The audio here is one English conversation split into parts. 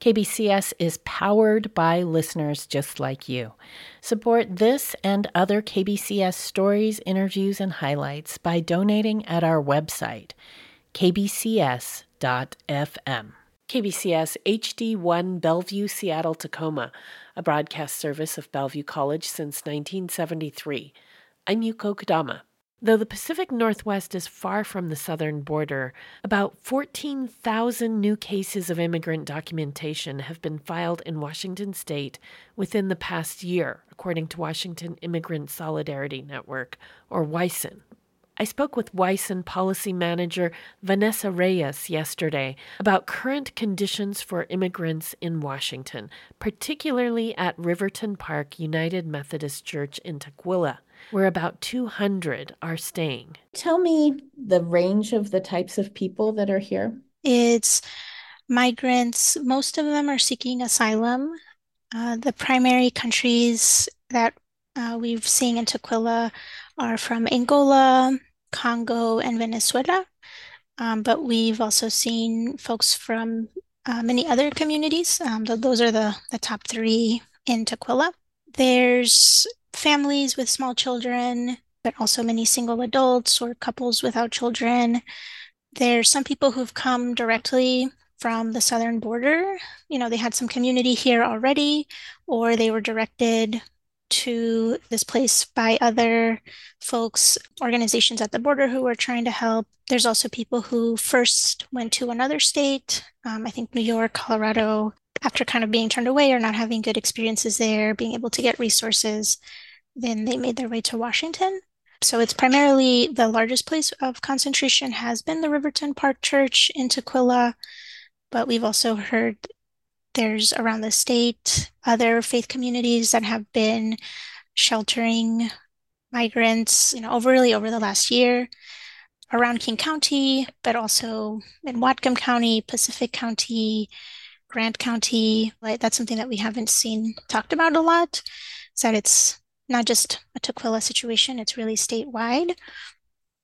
KBCS is powered by listeners just like you. Support this and other KBCS stories, interviews, and highlights by donating at our website, kbcs.fm. KBCS HD1 Bellevue, Seattle, Tacoma, a broadcast service of Bellevue College since 1973. I'm Yuko Kodama. Though the Pacific Northwest is far from the southern border, about 14,000 new cases of immigrant documentation have been filed in Washington state within the past year, according to Washington Immigrant Solidarity Network, or WISN. I spoke with WISN policy manager Vanessa Reyes yesterday about current conditions for immigrants in Washington, particularly at Riverton Park United Methodist Church in Tukwila where about 200 are staying. Tell me the range of the types of people that are here. It's migrants, most of them are seeking asylum. Uh, the primary countries that uh, we've seen in Tukwila are from Angola, Congo, and Venezuela. Um, but we've also seen folks from uh, many other communities. Um, th- those are the, the top three in Tukwila. There's families with small children, but also many single adults or couples without children. There's some people who've come directly from the southern border. You know, they had some community here already, or they were directed to this place by other folks, organizations at the border who were trying to help. There's also people who first went to another state, um, I think New York, Colorado, after kind of being turned away or not having good experiences there, being able to get resources then they made their way to Washington. So it's primarily the largest place of concentration has been the Riverton Park Church in Tukwila, but we've also heard there's around the state other faith communities that have been sheltering migrants, you know, over really over the last year around King County, but also in Whatcom County, Pacific County, Grant County. Like that's something that we haven't seen talked about a lot. Is that it's not just a Tukwila situation, it's really statewide.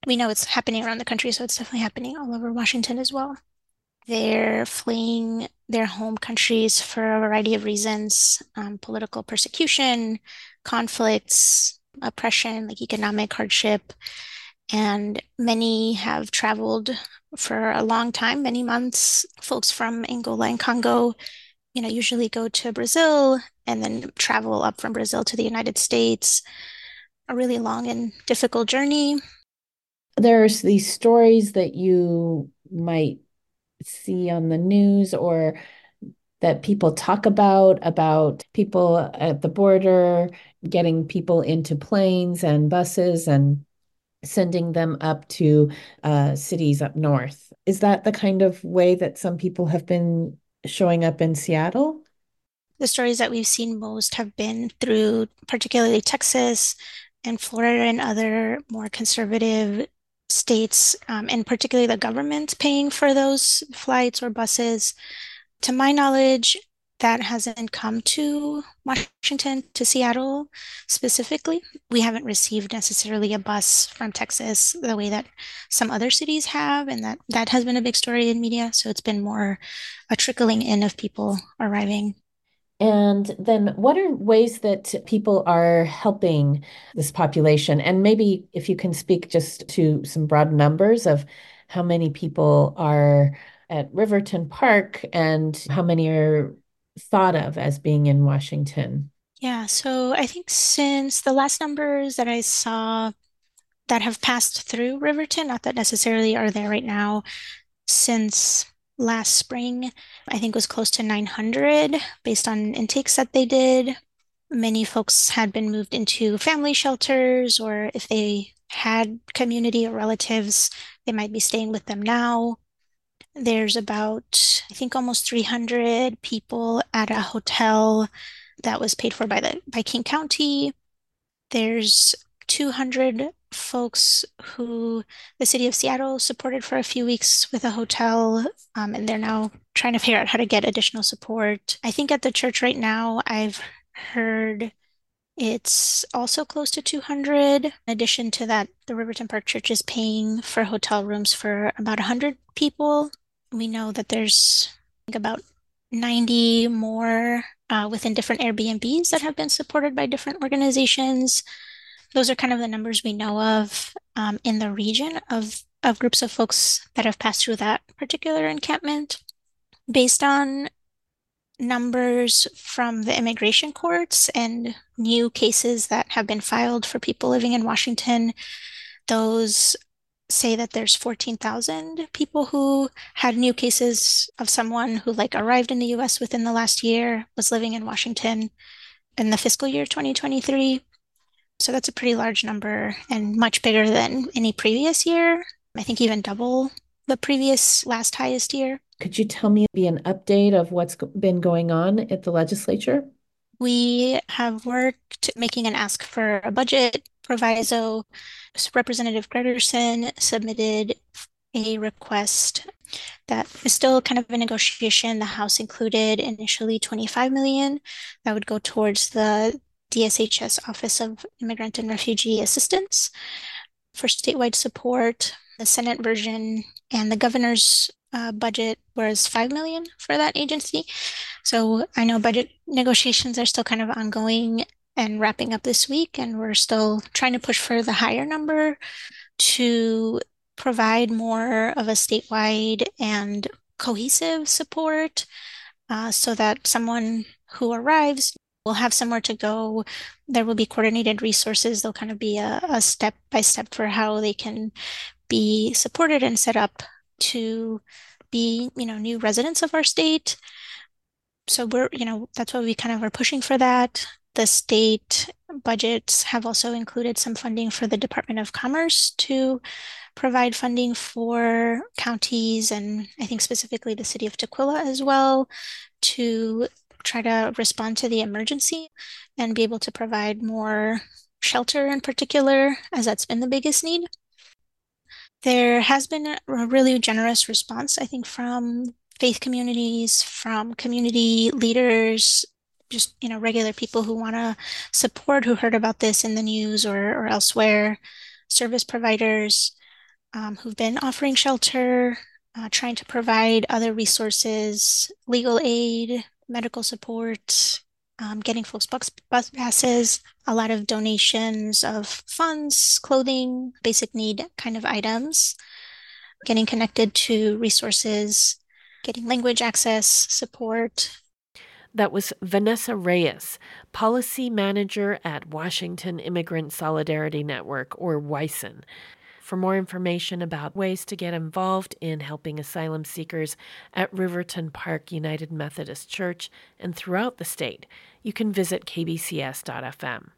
We know it's happening around the country, so it's definitely happening all over Washington as well. They're fleeing their home countries for a variety of reasons um, political persecution, conflicts, oppression, like economic hardship. And many have traveled for a long time, many months. Folks from Angola and Congo you know, usually go to Brazil and then travel up from Brazil to the United States. A really long and difficult journey. There's these stories that you might see on the news or that people talk about about people at the border getting people into planes and buses and sending them up to uh, cities up north. Is that the kind of way that some people have been showing up in Seattle? The stories that we've seen most have been through particularly Texas and Florida and other more conservative states, um, and particularly the government paying for those flights or buses. To my knowledge, that hasn't come to Washington, to Seattle specifically. We haven't received necessarily a bus from Texas the way that some other cities have, and that that has been a big story in media. So it's been more a trickling in of people arriving. And then, what are ways that people are helping this population? And maybe if you can speak just to some broad numbers of how many people are at Riverton Park and how many are thought of as being in Washington? Yeah, so I think since the last numbers that I saw that have passed through Riverton, not that necessarily are there right now, since last spring, I think was close to 900 based on intakes that they did. Many folks had been moved into family shelters, or if they had community or relatives, they might be staying with them now. There's about, I think, almost 300 people at a hotel that was paid for by the by King County. There's 200 folks who the city of Seattle supported for a few weeks with a hotel, um, and they're now trying to figure out how to get additional support. I think at the church right now, I've heard it's also close to 200. In addition to that, the Riverton Park Church is paying for hotel rooms for about 100 people we know that there's about 90 more uh, within different Airbnbs that have been supported by different organizations. Those are kind of the numbers we know of um, in the region of, of groups of folks that have passed through that particular encampment. Based on numbers from the immigration courts and new cases that have been filed for people living in Washington, those say that there's 14,000 people who had new cases of someone who like arrived in the US within the last year, was living in Washington in the fiscal year 2023. So that's a pretty large number and much bigger than any previous year. I think even double the previous last highest year. Could you tell me be an update of what's been going on at the legislature? We have worked making an ask for a budget proviso. Representative Gregerson submitted a request that is still kind of a negotiation. The House included initially 25 million that would go towards the DSHS Office of Immigrant and Refugee Assistance for statewide support. The Senate version and the governor's uh, budget was 5 million for that agency. So I know budget negotiations are still kind of ongoing and wrapping up this week, and we're still trying to push for the higher number to provide more of a statewide and cohesive support uh, so that someone who arrives will have somewhere to go. There will be coordinated resources. There'll kind of be a, a step by step for how they can be supported and set up to be, you know, new residents of our state. So we're, you know, that's why we kind of are pushing for that. The state budgets have also included some funding for the Department of Commerce to provide funding for counties and I think specifically the city of Tukwila as well to try to respond to the emergency and be able to provide more shelter in particular, as that's been the biggest need. There has been a really generous response, I think, from faith communities, from community leaders, just you know regular people who want to support who heard about this in the news or, or elsewhere service providers um, who've been offering shelter uh, trying to provide other resources legal aid medical support um, getting folks bus, bus passes, a lot of donations of funds, clothing, basic need kind of items, getting connected to resources, getting language access, support. That was Vanessa Reyes, Policy Manager at Washington Immigrant Solidarity Network, or WISN. For more information about ways to get involved in helping asylum seekers at Riverton Park United Methodist Church and throughout the state, you can visit kbcs.fm.